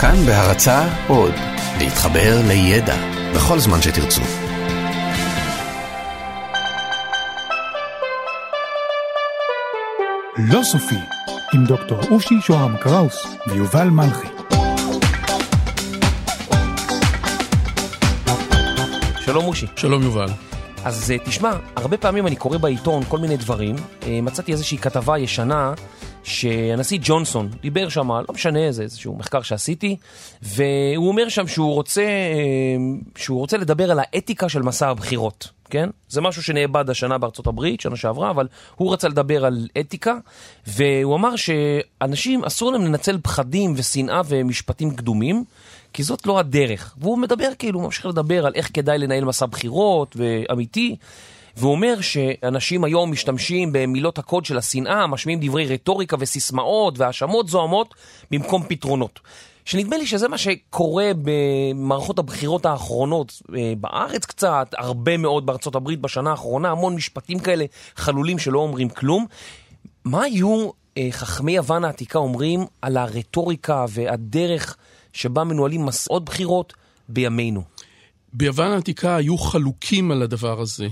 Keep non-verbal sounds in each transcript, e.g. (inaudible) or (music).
כאן בהרצה עוד, להתחבר לידע בכל זמן שתרצו. לא סופי, עם דוקטור אושי שוהם קראוס ויובל מלכי. שלום מושי. שלום יובל. אז אה, תשמע, הרבה פעמים אני קורא בעיתון כל מיני דברים. אה, מצאתי איזושהי כתבה ישנה שהנשיא ג'ונסון דיבר שם, לא משנה, זה איזשהו מחקר שעשיתי, והוא אומר שם שהוא רוצה, אה, שהוא רוצה לדבר על האתיקה של מסע הבחירות, כן? זה משהו שנאבד השנה בארצות הברית, שנה שעברה, אבל הוא רצה לדבר על אתיקה, והוא אמר שאנשים אסור להם לנצל פחדים ושנאה ומשפטים קדומים. כי זאת לא הדרך. והוא מדבר כאילו, הוא ממשיך לדבר על איך כדאי לנהל מסע בחירות ואמיתי, והוא אומר שאנשים היום משתמשים במילות הקוד של השנאה, משמיעים דברי רטוריקה וסיסמאות והאשמות זוהמות במקום פתרונות. שנדמה לי שזה מה שקורה במערכות הבחירות האחרונות, אה, בארץ קצת, הרבה מאוד בארצות הברית בשנה האחרונה, המון משפטים כאלה חלולים שלא אומרים כלום. מה היו אה, חכמי יוון העתיקה אומרים על הרטוריקה והדרך שבה מנוהלים מסעות בחירות בימינו. ביוון העתיקה היו חלוקים על הדבר הזה.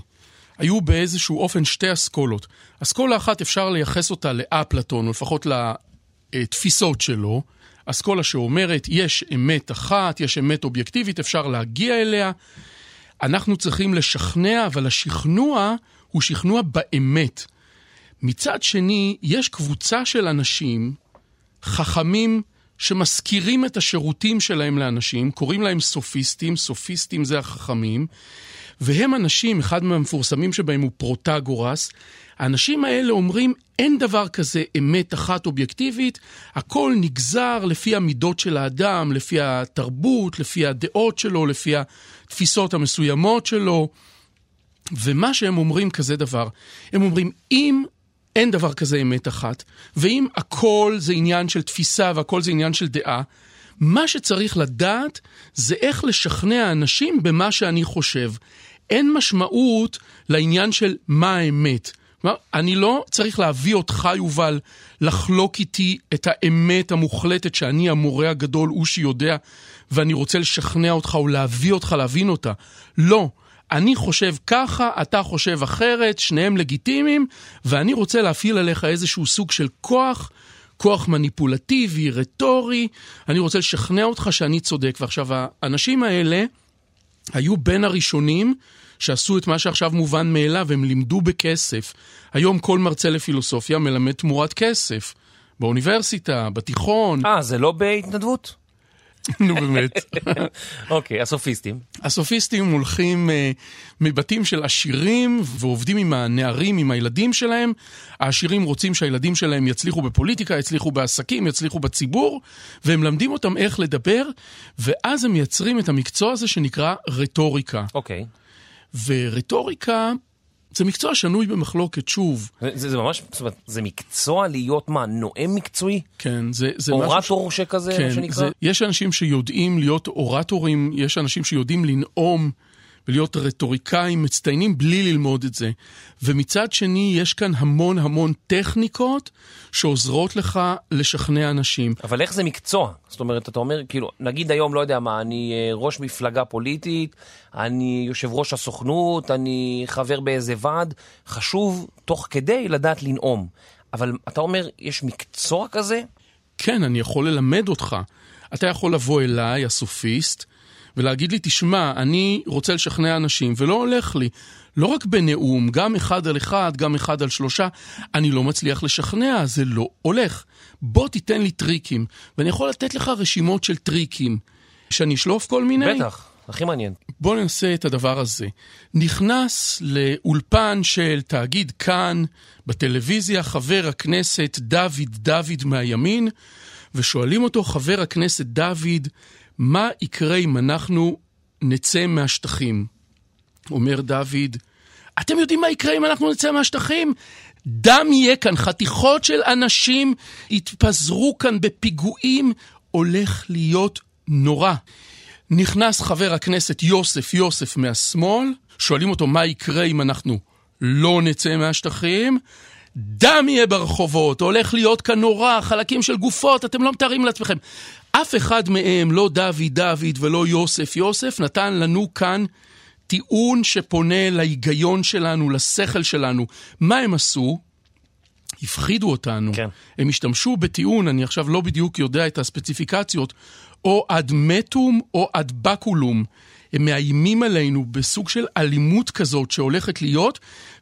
היו באיזשהו אופן שתי אסכולות. אסכולה אחת אפשר לייחס אותה לאפלטון, או לפחות לתפיסות שלו. אסכולה שאומרת, יש אמת אחת, יש אמת אובייקטיבית, אפשר להגיע אליה. אנחנו צריכים לשכנע, אבל השכנוע הוא שכנוע באמת. מצד שני, יש קבוצה של אנשים, חכמים, שמזכירים את השירותים שלהם לאנשים, קוראים להם סופיסטים, סופיסטים זה החכמים, והם אנשים, אחד מהמפורסמים שבהם הוא פרוטגורס, האנשים האלה אומרים, אין דבר כזה אמת אחת אובייקטיבית, הכל נגזר לפי המידות של האדם, לפי התרבות, לפי הדעות שלו, לפי התפיסות המסוימות שלו. ומה שהם אומרים כזה דבר, הם אומרים, אם אין דבר כזה אמת אחת, ואם הכל זה עניין של תפיסה והכל זה עניין של דעה, מה שצריך לדעת זה איך לשכנע אנשים במה שאני חושב. אין משמעות לעניין של מה האמת. אני לא צריך להביא אותך, יובל, לחלוק איתי את האמת המוחלטת שאני המורה הגדול, הוא שיודע, ואני רוצה לשכנע אותך או להביא אותך להבין אותה. לא. אני חושב ככה, אתה חושב אחרת, שניהם לגיטימיים, ואני רוצה להפעיל עליך איזשהו סוג של כוח, כוח מניפולטיבי, רטורי, אני רוצה לשכנע אותך שאני צודק. ועכשיו, האנשים האלה היו בין הראשונים שעשו את מה שעכשיו מובן מאליו, הם לימדו בכסף. היום כל מרצה לפילוסופיה מלמד תמורת כסף. באוניברסיטה, בתיכון. אה, זה לא בהתנדבות? נו באמת. אוקיי, הסופיסטים. הסופיסטים הולכים uh, מבתים של עשירים ועובדים עם הנערים, עם הילדים שלהם. העשירים רוצים שהילדים שלהם יצליחו בפוליטיקה, יצליחו בעסקים, יצליחו בציבור, והם מלמדים אותם איך לדבר, ואז הם מייצרים את המקצוע הזה שנקרא רטוריקה. אוקיי. ורטוריקה זה מקצוע שנוי במחלוקת, שוב. זה, זה ממש, זאת אומרת, זה מקצוע להיות מה, נואם מקצועי? כן, זה, זה אורטור משהו... אורטור שכזה, כן, מה שנקרא? זה, יש אנשים שיודעים להיות אורטורים, יש אנשים שיודעים לנאום ולהיות רטוריקאים מצטיינים בלי ללמוד את זה. ומצד שני, יש כאן המון המון טכניקות שעוזרות לך לשכנע אנשים. אבל איך זה מקצוע? זאת אומרת, אתה אומר, כאילו, נגיד היום, לא יודע מה, אני אה, ראש מפלגה פוליטית, אני יושב ראש הסוכנות, אני חבר באיזה ועד, חשוב תוך כדי לדעת לנאום. אבל אתה אומר, יש מקצוע כזה? כן, אני יכול ללמד אותך. אתה יכול לבוא אליי, הסופיסט, ולהגיד לי, תשמע, אני רוצה לשכנע אנשים, ולא הולך לי. לא רק בנאום, גם אחד על אחד, גם אחד על שלושה, אני לא מצליח לשכנע, זה לא הולך. בוא תיתן לי טריקים, ואני יכול לתת לך רשימות של טריקים. שאני אשלוף כל מיני? בטח, הכי מעניין. בוא נעשה את הדבר הזה. נכנס לאולפן של תאגיד כאן, בטלוויזיה, חבר הכנסת דוד דוד מהימין, ושואלים אותו, חבר הכנסת דוד, מה יקרה אם אנחנו נצא מהשטחים? אומר דוד, אתם יודעים מה יקרה אם אנחנו נצא מהשטחים? דם יהיה כאן, חתיכות של אנשים יתפזרו כאן בפיגועים, הולך להיות נורא. נכנס חבר הכנסת יוסף יוסף מהשמאל, שואלים אותו מה יקרה אם אנחנו לא נצא מהשטחים, דם יהיה ברחובות, הולך להיות כאן נורא, חלקים של גופות, אתם לא מתארים לעצמכם. אף אחד מהם, לא דוד דוד ולא יוסף יוסף, נתן לנו כאן טיעון שפונה להיגיון שלנו, לשכל שלנו. מה הם עשו? הפחידו אותנו. כן. הם השתמשו בטיעון, אני עכשיו לא בדיוק יודע את הספציפיקציות, או אד מטום או אד בקולום. הם מאיימים עלינו בסוג של אלימות כזאת שהולכת להיות,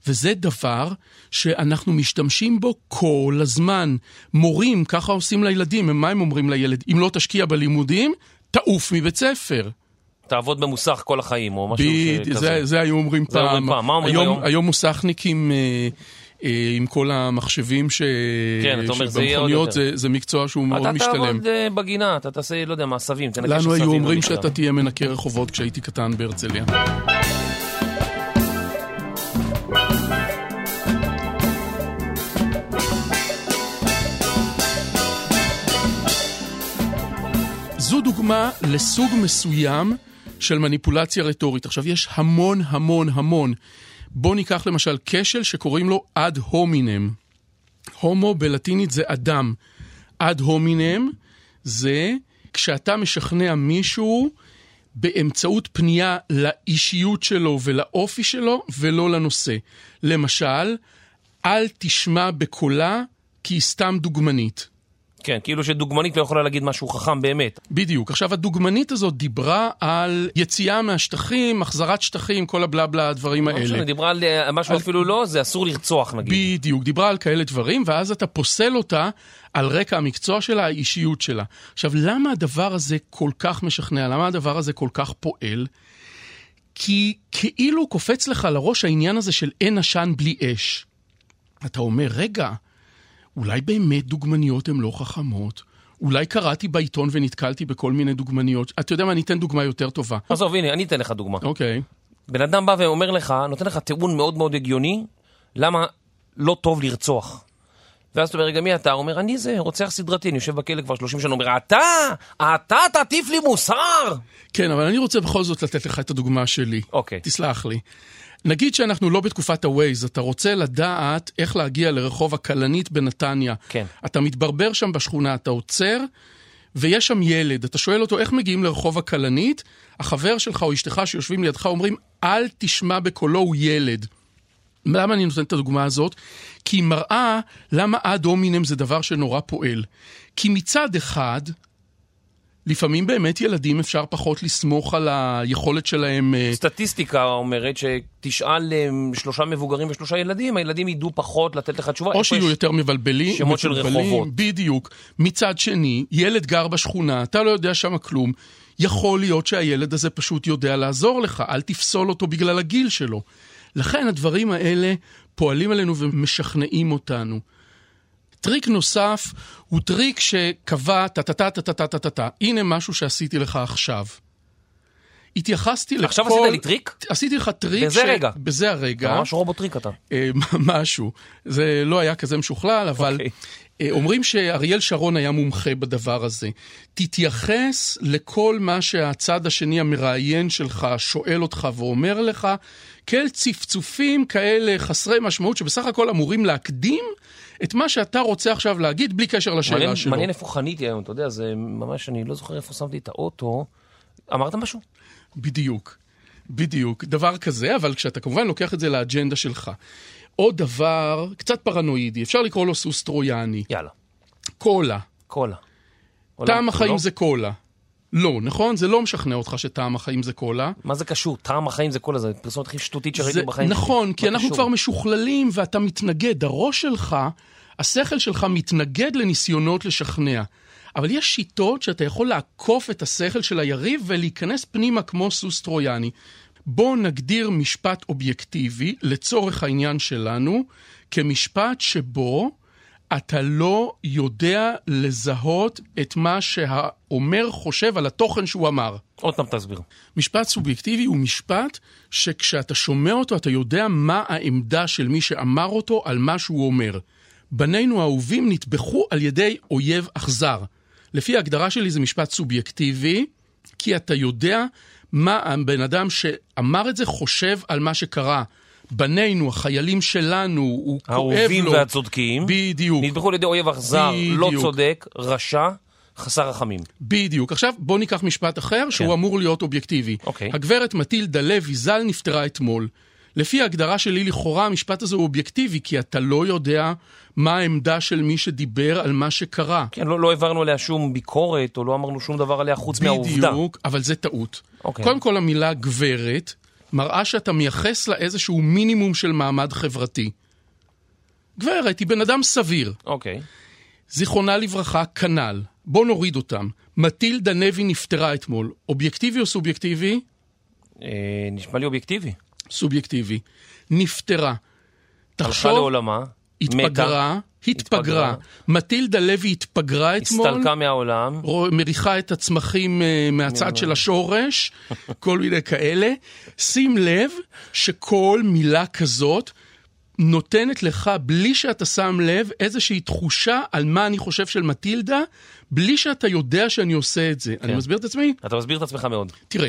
וזה דבר שאנחנו משתמשים בו כל הזמן. מורים, ככה עושים לילדים, מה הם אומרים לילד? אם לא תשקיע בלימודים, תעוף מבית ספר. תעבוד במוסך כל החיים, או משהו בדיוק, כזה. זה, זה היו אומרים זה פעם. אומרים פעם. מה אומרים היום? היום מוסכניקים... אה, אה, עם כל המחשבים ש... כן, אתה אומר, זה יהיה עוד שבמכוניות יותר. זה, זה מקצוע שהוא מאוד אתה משתלם. תעבוד אה, בגינה, אתה תעשה, לא יודע, מעשבים. תנקש לנו היו אומרים. שאתה תהיה מנקה רחובות כשהייתי קטן בהרצליה. זו דוגמה לסוג מסוים של מניפולציה רטורית. עכשיו, יש המון המון המון. בואו ניקח למשל כשל שקוראים לו אד הומינם. הומו בלטינית זה אדם. אד הומינם זה כשאתה משכנע מישהו באמצעות פנייה לאישיות שלו ולאופי שלו ולא לנושא. למשל, אל תשמע בקולה כי היא סתם דוגמנית. כן, כאילו שדוגמנית לא יכולה להגיד משהו חכם באמת. בדיוק. עכשיו, הדוגמנית הזאת דיברה על יציאה מהשטחים, החזרת שטחים, כל הבלה בלה, הדברים לא האלה. משנה, דיברה על אה, משהו אפילו לא, זה אסור לרצוח נגיד. בדיוק, דיברה על כאלה דברים, ואז אתה פוסל אותה על רקע המקצוע שלה, האישיות שלה. עכשיו, למה הדבר הזה כל כך משכנע? למה הדבר הזה כל כך פועל? כי כאילו קופץ לך לראש העניין הזה של אין עשן בלי אש. אתה אומר, רגע, אולי באמת דוגמניות הן לא חכמות? אולי קראתי בעיתון ונתקלתי בכל מיני דוגמניות. אתה יודע מה, אני אתן דוגמה יותר טובה. עזוב, הנה, אני אתן לך דוגמה. אוקיי. בן אדם בא ואומר לך, נותן לך טיעון מאוד מאוד הגיוני, למה לא טוב לרצוח. ואז אתה אומר, רגע, מי אתה? הוא אומר, אני זה, רוצח סדרתי, אני יושב בכלא כבר 30 שנה, הוא אומר, אתה, אתה תטיף לי מוסר! כן, אבל אני רוצה בכל זאת לתת לך את הדוגמה שלי. אוקיי. תסלח לי. נגיד שאנחנו לא בתקופת ה-Waze, אתה רוצה לדעת איך להגיע לרחוב הכלנית בנתניה. כן. אתה מתברבר שם בשכונה, אתה עוצר, ויש שם ילד. אתה שואל אותו, איך מגיעים לרחוב הכלנית? החבר שלך או אשתך שיושבים לידך אומרים, אל תשמע בקולו, הוא ילד. למה אני נותן את הדוגמה הזאת? כי היא מראה למה אד הומינם זה דבר שנורא פועל. כי מצד אחד, לפעמים באמת ילדים אפשר פחות לסמוך על היכולת שלהם... אה, סטטיסטיקה אומרת שתשאל שלושה מבוגרים ושלושה ילדים, הילדים ידעו פחות לתת לך תשובה. או שיהיו יותר מבלבלים. שמות של מבלבלים, רחובות. בדיוק. מצד שני, ילד גר בשכונה, אתה לא יודע שם כלום. יכול להיות שהילד הזה פשוט יודע לעזור לך, אל תפסול אותו בגלל הגיל שלו. לכן הדברים האלה פועלים עלינו ומשכנעים אותנו. טריק נוסף הוא טריק שקבע טה-טה-טה-טה-טה-טה-טה. הנה משהו שעשיתי לך עכשיו. התייחסתי לכל... עכשיו עשית לי טריק? עשיתי לך טריק. בזה רגע. בזה הרגע. ממש רובוטריק אתה. אה, משהו. זה לא היה כזה משוכלל, אבל אוקיי. אה, אומרים שאריאל שרון היה מומחה בדבר הזה. תתייחס לכל מה שהצד השני המראיין שלך שואל אותך ואומר לך, כאל צפצופים כאלה חסרי משמעות, שבסך הכל אמורים להקדים את מה שאתה רוצה עכשיו להגיד, בלי קשר לשאלה מעניין- שלו. מעניין איפה חניתי היום, אתה יודע, זה ממש, אני לא זוכר איפה שמתי את האוטו. אמרת משהו? בדיוק, בדיוק, דבר כזה, אבל כשאתה כמובן לוקח את זה לאג'נדה שלך. עוד דבר, קצת פרנואידי, אפשר לקרוא לו סוס טרויאני. יאללה, קולה. קולה. טעם החיים כולו? זה קולה. לא, נכון? זה לא משכנע אותך שטעם החיים זה קולה. מה זה קשור? טעם החיים זה קולה, זה פרסומת הכי שטותית שראיתי בחיים. נכון, כי אנחנו? כבר משוכללים ואתה מתנגד. הראש שלך, השכל שלך מתנגד לניסיונות לשכנע. אבל יש שיטות שאתה יכול לעקוף את השכל של היריב ולהיכנס פנימה כמו סוס טרויאני. בואו נגדיר משפט אובייקטיבי, לצורך העניין שלנו, כמשפט שבו אתה לא יודע לזהות את מה שהאומר חושב על התוכן שהוא אמר. עוד פעם תסביר. משפט סובייקטיבי הוא משפט שכשאתה שומע אותו אתה יודע מה העמדה של מי שאמר אותו על מה שהוא אומר. בנינו האהובים נטבחו על ידי אויב אכזר. לפי ההגדרה שלי זה משפט סובייקטיבי, כי אתה יודע מה הבן אדם שאמר את זה חושב על מה שקרה. בנינו, החיילים שלנו, הוא כואב לו. האהובים והצודקים. בדיוק. נטבחו על ידי אויב אכזר, לא בדיוק. צודק, רשע, חסר רחמים. בדיוק. עכשיו בוא ניקח משפט אחר שהוא כן. אמור להיות אובייקטיבי. אוקיי. הגברת מטילדה לוי ז"ל נפטרה אתמול. לפי ההגדרה שלי לכאורה המשפט הזה הוא אובייקטיבי, כי אתה לא יודע מה העמדה של מי שדיבר על מה שקרה. כן, לא, לא העברנו עליה שום ביקורת, או לא אמרנו שום דבר עליה חוץ מהעובדה. בדיוק, אבל זה טעות. אוקיי. קודם כל המילה גברת מראה שאתה מייחס לה איזשהו מינימום של מעמד חברתי. גברת היא בן אדם סביר. אוקיי. זיכרונה לברכה, כנ"ל. בוא נוריד אותם. מטילדה נבי נפטרה אתמול. אובייקטיבי או סובייקטיבי? אה, נשמע לי אובייקטיבי. סובייקטיבי. נפטרה. תחשוב, התפגרה, התפגרה. התפגרה. מטילדה לוי התפגרה אתמול. הסתלקה מהעולם. מריחה את הצמחים אה, מהצד של השורש, (laughs) כל מיני כאלה. שים לב שכל מילה כזאת נותנת לך, בלי שאתה שם לב, איזושהי תחושה על מה אני חושב של מטילדה, בלי שאתה יודע שאני עושה את זה. אני מסביר את עצמי? אתה מסביר את עצמך מאוד. תראה,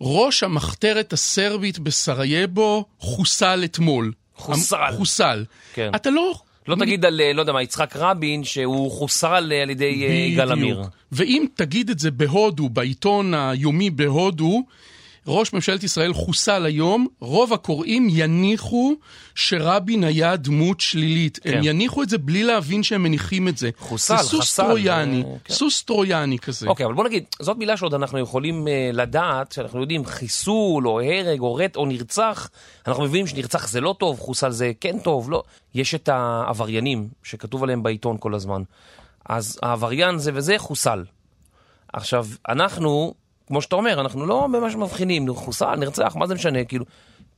ראש המחתרת הסרבית בסרייבו חוסל אתמול. חוסל. חוסל. כן. אתה לא... לא תגיד על, אה, לא יודע מה, יצחק רבין, שהוא חוסל אה, על ידי אה, יגאל עמיר. ואם תגיד את זה בהודו, בעיתון היומי בהודו, ראש ממשלת ישראל חוסל היום, רוב הקוראים יניחו שרבין היה דמות שלילית. כן. הם יניחו את זה בלי להבין שהם מניחים את זה. חוסל, זה סוס חסל, טרויאני, אה, כן. סוס טרויאני כזה. אוקיי, אבל בוא נגיד, זאת מילה שעוד אנחנו יכולים אה, לדעת, שאנחנו יודעים חיסול, או הרג, או רט, או נרצח, אנחנו מבינים שנרצח זה לא טוב, חוסל זה כן טוב, לא. יש את העבריינים, שכתוב עליהם בעיתון כל הזמן. אז העבריין זה וזה חוסל. עכשיו, אנחנו, כמו שאתה אומר, אנחנו לא ממש מבחינים, חוסל, נרצח, מה זה משנה, כאילו,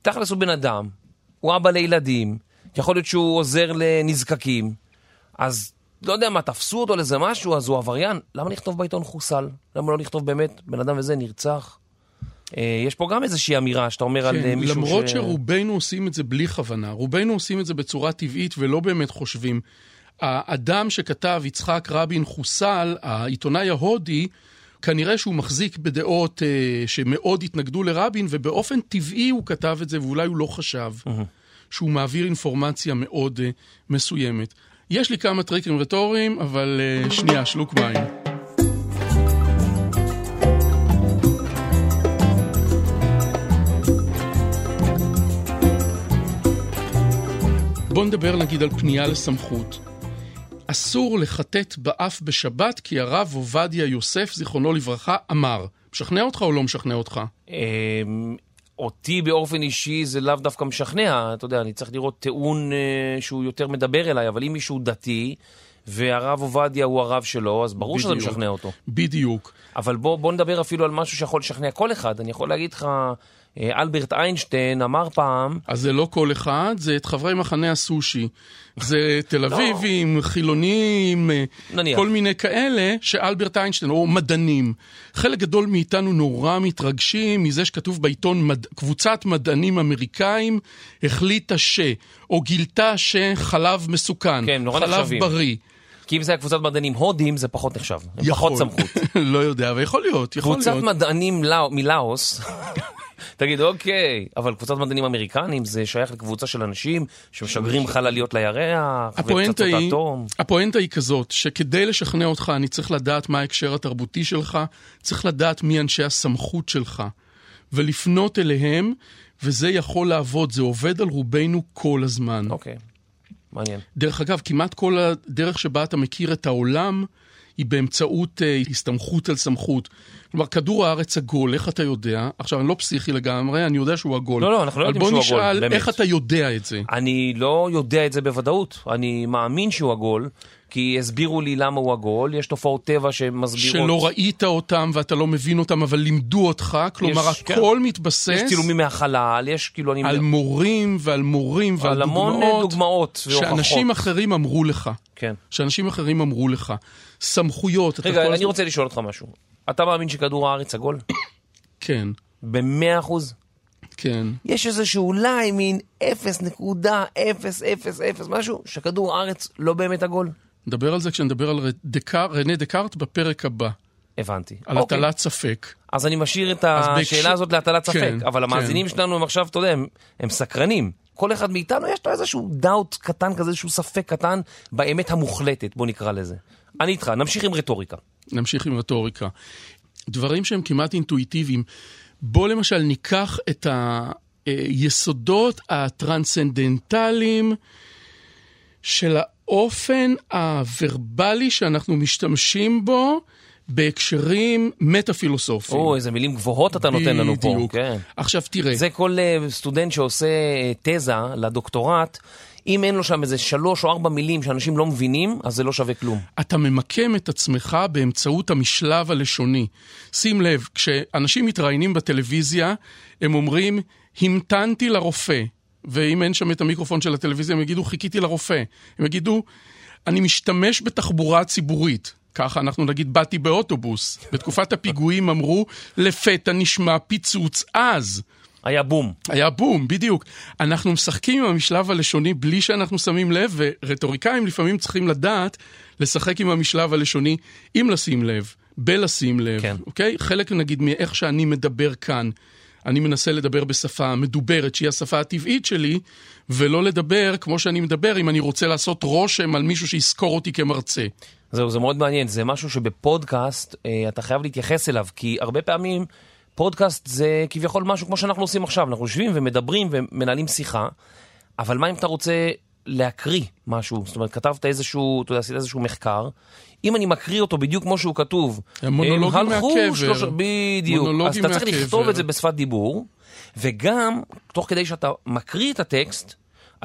תכלס הוא בן אדם, הוא אבא לילדים, יכול להיות שהוא עוזר לנזקקים, אז לא יודע מה, תפסו אותו לאיזה משהו, אז הוא עבריין. למה לכתוב בעיתון חוסל? למה לא לכתוב באמת, בן אדם וזה נרצח? אה, יש פה גם איזושהי אמירה שאתה אומר על אה, כן, מישהו למרות ש... שרובנו עושים את זה בלי כוונה, רובנו עושים את זה בצורה טבעית ולא באמת חושבים. האדם שכתב יצחק רבין חוסל, העיתונאי ההודי, כנראה שהוא מחזיק בדעות אה, שמאוד התנגדו לרבין, ובאופן טבעי הוא כתב את זה, ואולי הוא לא חשב שהוא מעביר אינפורמציה מאוד אה, מסוימת. יש לי כמה טריקים רטוריים, אבל אה, שנייה, שלוק מים. בוא נדבר נגיד על פנייה לסמכות. אסור לחטט באף בשבת כי הרב עובדיה יוסף, זיכרונו לברכה, אמר. משכנע אותך או לא משכנע אותך? אה, אותי באופן אישי זה לאו דווקא משכנע, אתה יודע, אני צריך לראות טיעון אה, שהוא יותר מדבר אליי, אבל אם מישהו דתי, והרב עובדיה הוא הרב שלו, אז ברור שזה בדיוק. משכנע אותו. בדיוק. אבל בוא, בוא נדבר אפילו על משהו שיכול לשכנע כל אחד. אני יכול להגיד לך, אלברט איינשטיין אמר פעם, אז זה לא כל אחד, זה את חברי מחנה הסושי. זה תל אביבים, חילונים, אה, נניח. כל מיני כאלה, שאלברט איינשטיין, או מדענים. חלק גדול מאיתנו נורא מתרגשים מזה שכתוב בעיתון, מד... קבוצת מדענים אמריקאים החליטה ש... או גילתה שחלב מסוכן. כן, נורא חלב נחשבים. בריא. כי אם זה היה קבוצת מדענים הודים, זה פחות נחשב. הם יכול. פחות סמכות. (laughs) לא יודע, אבל יכול להיות, יכול קבוצת להיות. מדענים לאו- מלאוס, תגיד, אוקיי, אבל קבוצת מדענים אמריקנים זה שייך לקבוצה של אנשים שמשגרים חלליות לירח, הפואנטה היא, אטום. הפואנטה היא כזאת, שכדי לשכנע אותך אני צריך לדעת מה ההקשר התרבותי שלך, צריך לדעת מי אנשי הסמכות שלך, ולפנות אליהם, וזה יכול לעבוד, זה עובד על רובנו כל הזמן. אוקיי, מעניין. דרך אגב, כמעט כל הדרך שבה אתה מכיר את העולם, היא באמצעות אה, הסתמכות על סמכות. כלומר, כדור הארץ עגול, איך אתה יודע? עכשיו, אני לא פסיכי לגמרי, אני יודע שהוא עגול. לא, לא, אנחנו לא יודעים שהוא אבל עגול, בוא נשאל, באמת. איך אתה יודע את זה? אני לא יודע את זה בוודאות, אני מאמין שהוא עגול, כי הסבירו לי למה הוא עגול, יש תופעות טבע שמסבירות. שלא ראית אותם ואתה לא מבין אותם, אבל לימדו אותך, כלומר, יש, כן. הכל מתבסס יש צילומים מהחלל, יש כאילו, אני... על מורים ועל מורים ועל על המון דוגמאות, דוגמאות והוכחות. שאנשים אחרים אמרו לך. כן. שאנשים אחרים אמרו לך. סמכויות, רגע, אני הזמן- רוצה לשאול אותך משהו. אתה מאמין שכדור הארץ עגול? (coughs) כן, במאה אחוז? כן. יש איזשהו אולי מין 0.000 משהו, שכדור הארץ לא באמת עגול? נדבר על זה כשנדבר על דקאר, רנה דקארט בפרק הבא, הבנתי. על אוקיי. הטלת ספק. אז אני משאיר את השאלה בהקשר- הזאת להטלת ספק, כן, אבל כן. המאזינים שלנו הם עכשיו, אתה יודע, הם, הם סקרנים. כל אחד מאיתנו יש לו איזשהו doubt קטן כזה, איזשהו ספק קטן באמת המוחלטת, בוא נקרא לזה. אני איתך, נמשיך עם רטוריקה. נמשיך עם רטוריקה. דברים שהם כמעט אינטואיטיביים. בוא למשל ניקח את היסודות הטרנסצנדנטליים של האופן הוורבלי שאנחנו משתמשים בו בהקשרים מטאפילוסופיים. או, איזה מילים גבוהות אתה נותן לנו פה. בדיוק. כן. עכשיו תראה, זה כל אה, סטודנט שעושה אה, תזה לדוקטורט, אם אין לו שם איזה שלוש או ארבע מילים שאנשים לא מבינים, אז זה לא שווה כלום. אתה ממקם את עצמך באמצעות המשלב הלשוני. שים לב, כשאנשים מתראיינים בטלוויזיה, הם אומרים, המתנתי לרופא. ואם אין שם את המיקרופון של הטלוויזיה, הם יגידו, חיכיתי לרופא. הם יגידו, אני משתמש בתחבורה ציבורית. ככה אנחנו נגיד, באתי באוטובוס. בתקופת הפיגועים אמרו, לפתע נשמע פיצוץ עז. היה בום. היה בום, בדיוק. אנחנו משחקים עם המשלב הלשוני בלי שאנחנו שמים לב, ורטוריקאים לפעמים צריכים לדעת לשחק עם המשלב הלשוני עם לשים לב, בלשים לב, כן. אוקיי? חלק נגיד מאיך שאני מדבר כאן. אני מנסה לדבר בשפה מדוברת, שהיא השפה הטבעית שלי, ולא לדבר כמו שאני מדבר אם אני רוצה לעשות רושם על מישהו שיזכור אותי כמרצה. זהו, זה מאוד מעניין, זה משהו שבפודקאסט אה, אתה חייב להתייחס אליו, כי הרבה פעמים פודקאסט זה כביכול משהו כמו שאנחנו עושים עכשיו, אנחנו יושבים ומדברים ומנהלים שיחה, אבל מה אם אתה רוצה להקריא משהו? זאת אומרת, כתבת איזשהו, אתה יודע, עשית איזשהו מחקר, אם אני מקריא אותו בדיוק כמו שהוא כתוב, המונולוגים הם הלכו מהקבר. שלושה, בדיוק, אז מונולוגים אתה צריך מהקבר. לכתוב את זה בשפת דיבור, וגם, תוך כדי שאתה מקריא את הטקסט,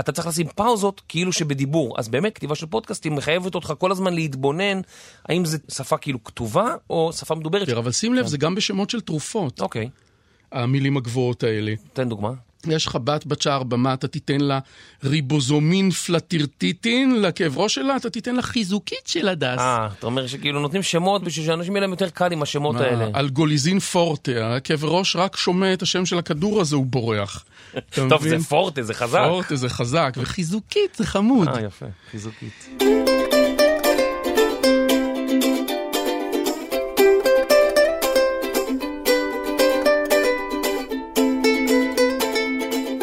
אתה צריך לשים פאוזות כאילו שבדיבור. אז באמת, כתיבה של פודקאסטים מחייבת אותך כל הזמן להתבונן האם זה שפה כאילו כתובה או שפה מדוברת. תראה, אבל שים לב, זה גם בשמות של תרופות, אוקיי, המילים הגבוהות האלה. תן דוגמה. יש לך בת בת שער במה, אתה תיתן לה ריבוזומין פלטירטיטין לכאב ראש שלה, אתה תיתן לה חיזוקית של הדס. אה, אתה אומר שכאילו נותנים שמות בשביל שאנשים יהיה להם יותר קל עם השמות האלה. אלגוליזין פורטה, הכאב ראש רק שומע את השם של הכדור הזה, הוא בורח. טוב, מבין? זה פורטה, זה חזק. פורטה זה חזק, וחיזוקית זה חמוד. אה, יפה, חיזוקית.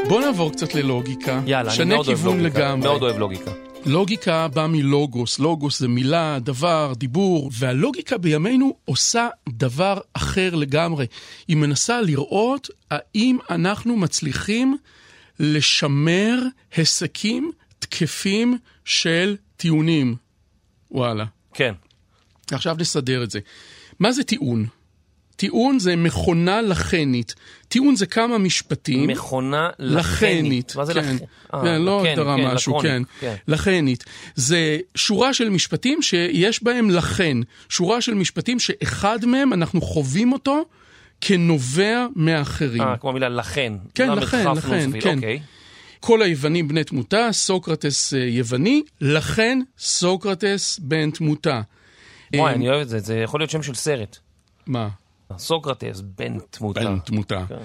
בוא נעבור קצת ללוגיקה. יאללה, אני שנה מאוד אוהב לוגיקה. לגמרי. מאוד אוהב לוגיקה. לוגיקה באה מלוגוס, לוגוס זה מילה, דבר, דיבור, והלוגיקה בימינו עושה דבר אחר לגמרי. היא מנסה לראות האם אנחנו מצליחים לשמר היסקים תקפים של טיעונים. וואלה. כן. עכשיו נסדר את זה. מה זה טיעון? טיעון זה מכונה לכנית. טיעון זה כמה משפטים. מכונה לכנית. מה זה כן. לכנית? כן, לא הגדרה משהו, כן. לכנית. זה שורה של משפטים שיש בהם לכן. שורה של משפטים שאחד מהם, אנחנו חווים אותו כנובע מאחרים. אה, כמו המילה לכן. כן, לכן, לכן, כן. אוקיי. כל היוונים בני תמותה, סוקרטס אה, יווני, לכן סוקרטס בן תמותה. וואי, אה, אני אוהב את זה, זה יכול להיות שם של סרט. מה? סוקרטס, בן תמותה. בן תמותה. כן.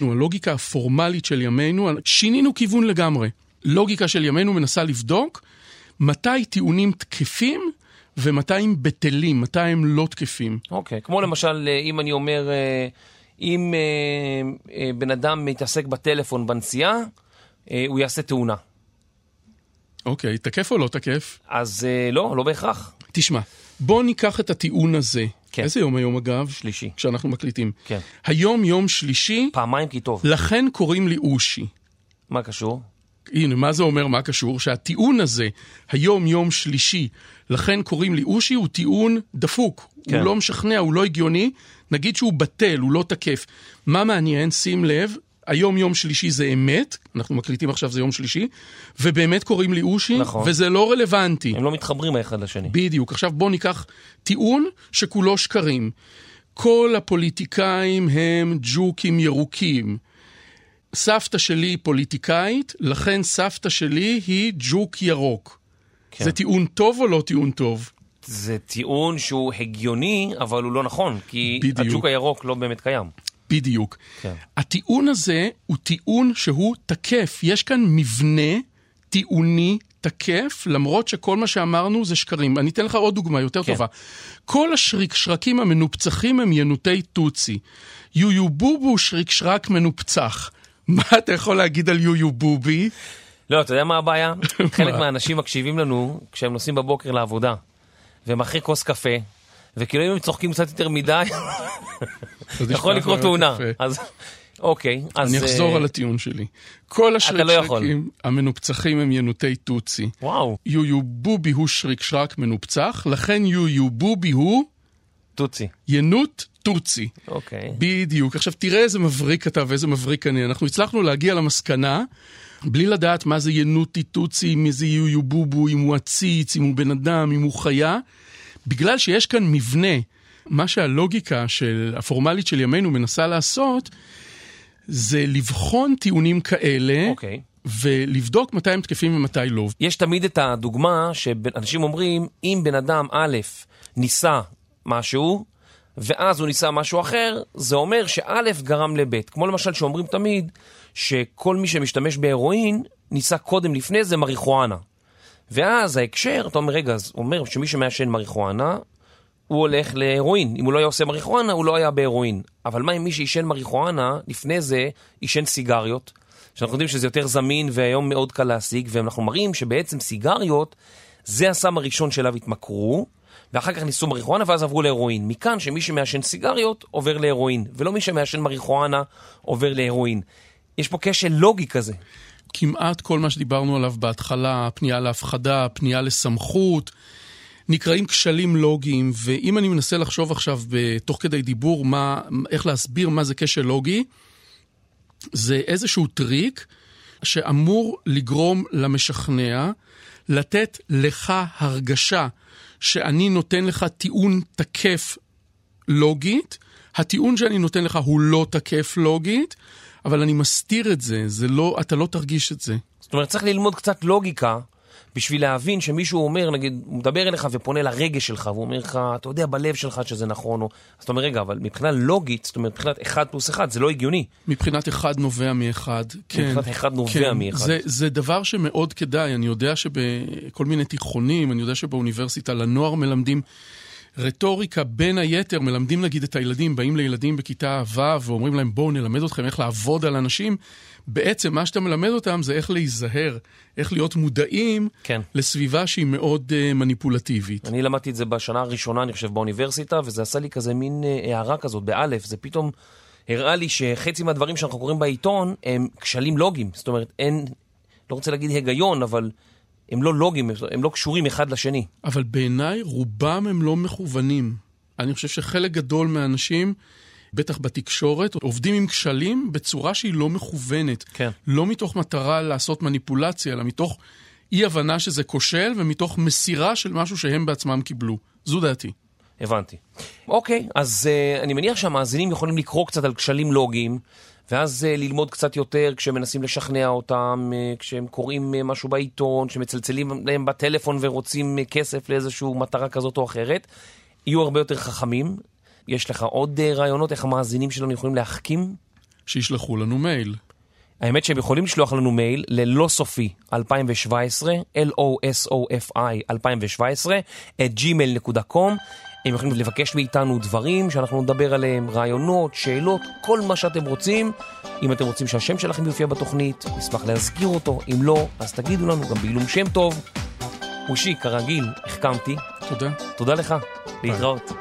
נו, הלוגיקה הפורמלית של ימינו, שינינו כיוון לגמרי. לוגיקה של ימינו מנסה לבדוק מתי טיעונים תקפים ומתי הם בטלים, מתי הם לא תקפים. אוקיי, כמו למשל, אה, אם אני אומר, אה, אם אה, בן אדם מתעסק בטלפון בנסיעה, הוא יעשה תאונה. אוקיי, תקף או לא תקף? אז לא, לא בהכרח. תשמע, בוא ניקח את הטיעון הזה. כן. איזה יום היום אגב? שלישי. כשאנחנו מקליטים. כן. היום יום שלישי, פעמיים כי טוב. לכן קוראים לי אושי. מה קשור? הנה, מה זה אומר, מה קשור? שהטיעון הזה, היום יום שלישי, לכן קוראים לי אושי, הוא טיעון דפוק. כן. הוא לא משכנע, הוא לא הגיוני. נגיד שהוא בטל, הוא לא תקף. מה מעניין? שים לב, היום יום שלישי זה אמת, אנחנו מקליטים עכשיו זה יום שלישי, ובאמת קוראים לי אושי, נכון. וזה לא רלוונטי. הם לא מתחברים האחד לשני. בדיוק. עכשיו בואו ניקח טיעון שכולו שקרים. כל הפוליטיקאים הם ג'וקים ירוקים. סבתא שלי היא פוליטיקאית, לכן סבתא שלי היא ג'וק ירוק. כן. זה טיעון טוב או לא טיעון טוב? זה טיעון שהוא הגיוני, אבל הוא לא נכון, כי בדיוק. הג'וק הירוק לא באמת קיים. בדיוק. כן. הטיעון הזה הוא טיעון שהוא תקף. יש כאן מבנה טיעוני תקף, למרות שכל מה שאמרנו זה שקרים. אני אתן לך עוד דוגמה יותר כן. טובה. כל השריקשרקים המנופצחים הם ינוטי טוצי. יויו בובו שריק שרק מנופצח. (laughs) מה אתה יכול להגיד על יויו בובי? לא, אתה יודע מה הבעיה? (laughs) חלק מהאנשים מקשיבים לנו כשהם נוסעים בבוקר לעבודה. והם אחרי כוס קפה, וכאילו אם הם צוחקים קצת יותר מדי, (laughs) יכול לקרות תאונה. אז אוקיי, אז... אני אחזור אה, על הטיעון שלי. כל לא. השרקשרקים המנופצחים הם ינוטי טוצי. וואו, יו בובי הוא שריק שרק מנופצח, לכן יו בובי הוא טוצי. ינוט טוצי. אוקיי. בדיוק. עכשיו תראה איזה מבריק אתה ואיזה מבריק אני. אנחנו הצלחנו להגיע למסקנה, בלי לדעת מה זה ינוטי טוצי, מי זה יו בובו, אם הוא עציץ, אם הוא בן אדם, אם הוא חיה, בגלל שיש כאן מבנה. מה שהלוגיקה של, הפורמלית של ימינו מנסה לעשות, זה לבחון טיעונים כאלה, אוקיי. ולבדוק מתי הם תקפים ומתי לא. יש תמיד את הדוגמה שאנשים אומרים, אם בן אדם א' ניסה משהו, ואז הוא ניסה משהו אחר, זה אומר שא' גרם לב'. כמו למשל שאומרים תמיד שכל מי שמשתמש בהרואין ניסה קודם לפני זה מריחואנה. ואז ההקשר, אתה אומר, רגע, אז אומר שמי שמעשן מריחואנה, הוא הולך להרואין. אם הוא לא היה עושה מריחואנה, הוא לא היה בהרואין. אבל מה עם מי שעישן מריחואנה, לפני זה עישן סיגריות, שאנחנו יודעים שזה יותר זמין והיום מאוד קל להשיג, ואנחנו מראים שבעצם סיגריות זה הסם הראשון שאליו התמכרו, ואחר כך ניסו מריחואנה ואז עברו להרואין. מכאן שמי שמעשן סיגריות עובר להרואין, ולא מי שמעשן מריחואנה עובר להרואין. יש פה כשל לוגי כזה. כמעט כל מה שדיברנו עליו בהתחלה, פנייה להפחדה, פנייה לסמכות, נקראים כשלים לוגיים, ואם אני מנסה לחשוב עכשיו תוך כדי דיבור מה, איך להסביר מה זה כשל לוגי, זה איזשהו טריק שאמור לגרום למשכנע לתת לך הרגשה שאני נותן לך טיעון תקף לוגית, הטיעון שאני נותן לך הוא לא תקף לוגית, אבל אני מסתיר את זה, זה לא, אתה לא תרגיש את זה. זאת אומרת, צריך ללמוד קצת לוגיקה בשביל להבין שמישהו אומר, נגיד, הוא מדבר אליך ופונה לרגש שלך, והוא אומר לך, אתה יודע בלב שלך שזה נכון, או... אז אתה אומר, רגע, אבל מבחינה לוגית, זאת אומרת, מבחינת 1 פלוס 1, זה לא הגיוני. מבחינת אחד נובע מאחד, כן. מבחינת אחד נובע כן, מאחד. זה, זה דבר שמאוד כדאי, אני יודע שבכל מיני תיכונים, אני יודע שבאוניברסיטה לנוער מלמדים רטוריקה, בין היתר, מלמדים נגיד את הילדים, באים לילדים בכיתה ו' ואומרים להם בואו נלמד אתכם איך לעבוד על אנשים. בעצם מה שאתה מלמד אותם זה איך להיזהר, איך להיות מודעים כן. לסביבה שהיא מאוד uh, מניפולטיבית. אני למדתי את זה בשנה הראשונה, אני חושב, באוניברסיטה, וזה עשה לי כזה מין אה, הערה כזאת, באלף, זה פתאום הראה לי שחצי מהדברים שאנחנו קוראים בעיתון הם כשלים לוגיים. זאת אומרת, אין, לא רוצה להגיד היגיון, אבל הם לא לוגיים, הם לא קשורים אחד לשני. אבל בעיניי רובם הם לא מכוונים. אני חושב שחלק גדול מהאנשים, בטח בתקשורת, עובדים עם כשלים בצורה שהיא לא מכוונת. כן. לא מתוך מטרה לעשות מניפולציה, אלא מתוך אי הבנה שזה כושל ומתוך מסירה של משהו שהם בעצמם קיבלו. זו דעתי. הבנתי. אוקיי, אז uh, אני מניח שהמאזינים יכולים לקרוא קצת על כשלים לוגיים, ואז uh, ללמוד קצת יותר כשמנסים לשכנע אותם, uh, כשהם קוראים uh, משהו בעיתון, כשמצלצלים להם בטלפון ורוצים כסף לאיזושהי מטרה כזאת או אחרת, יהיו הרבה יותר חכמים. יש לך עוד רעיונות איך המאזינים שלנו יכולים להחכים? שישלחו לנו מייל. האמת שהם יכולים לשלוח לנו מייל ללא סופי 2017, L-O-S-O-F-I 2017, את gmail.com. הם יכולים לבקש מאיתנו דברים שאנחנו נדבר עליהם, רעיונות, שאלות, כל מה שאתם רוצים. אם אתם רוצים שהשם שלכם יופיע בתוכנית, נשמח להזכיר אותו. אם לא, אז תגידו לנו גם בעילום שם טוב. אושי, כרגיל, החכמתי. תודה. תודה לך. להתראות.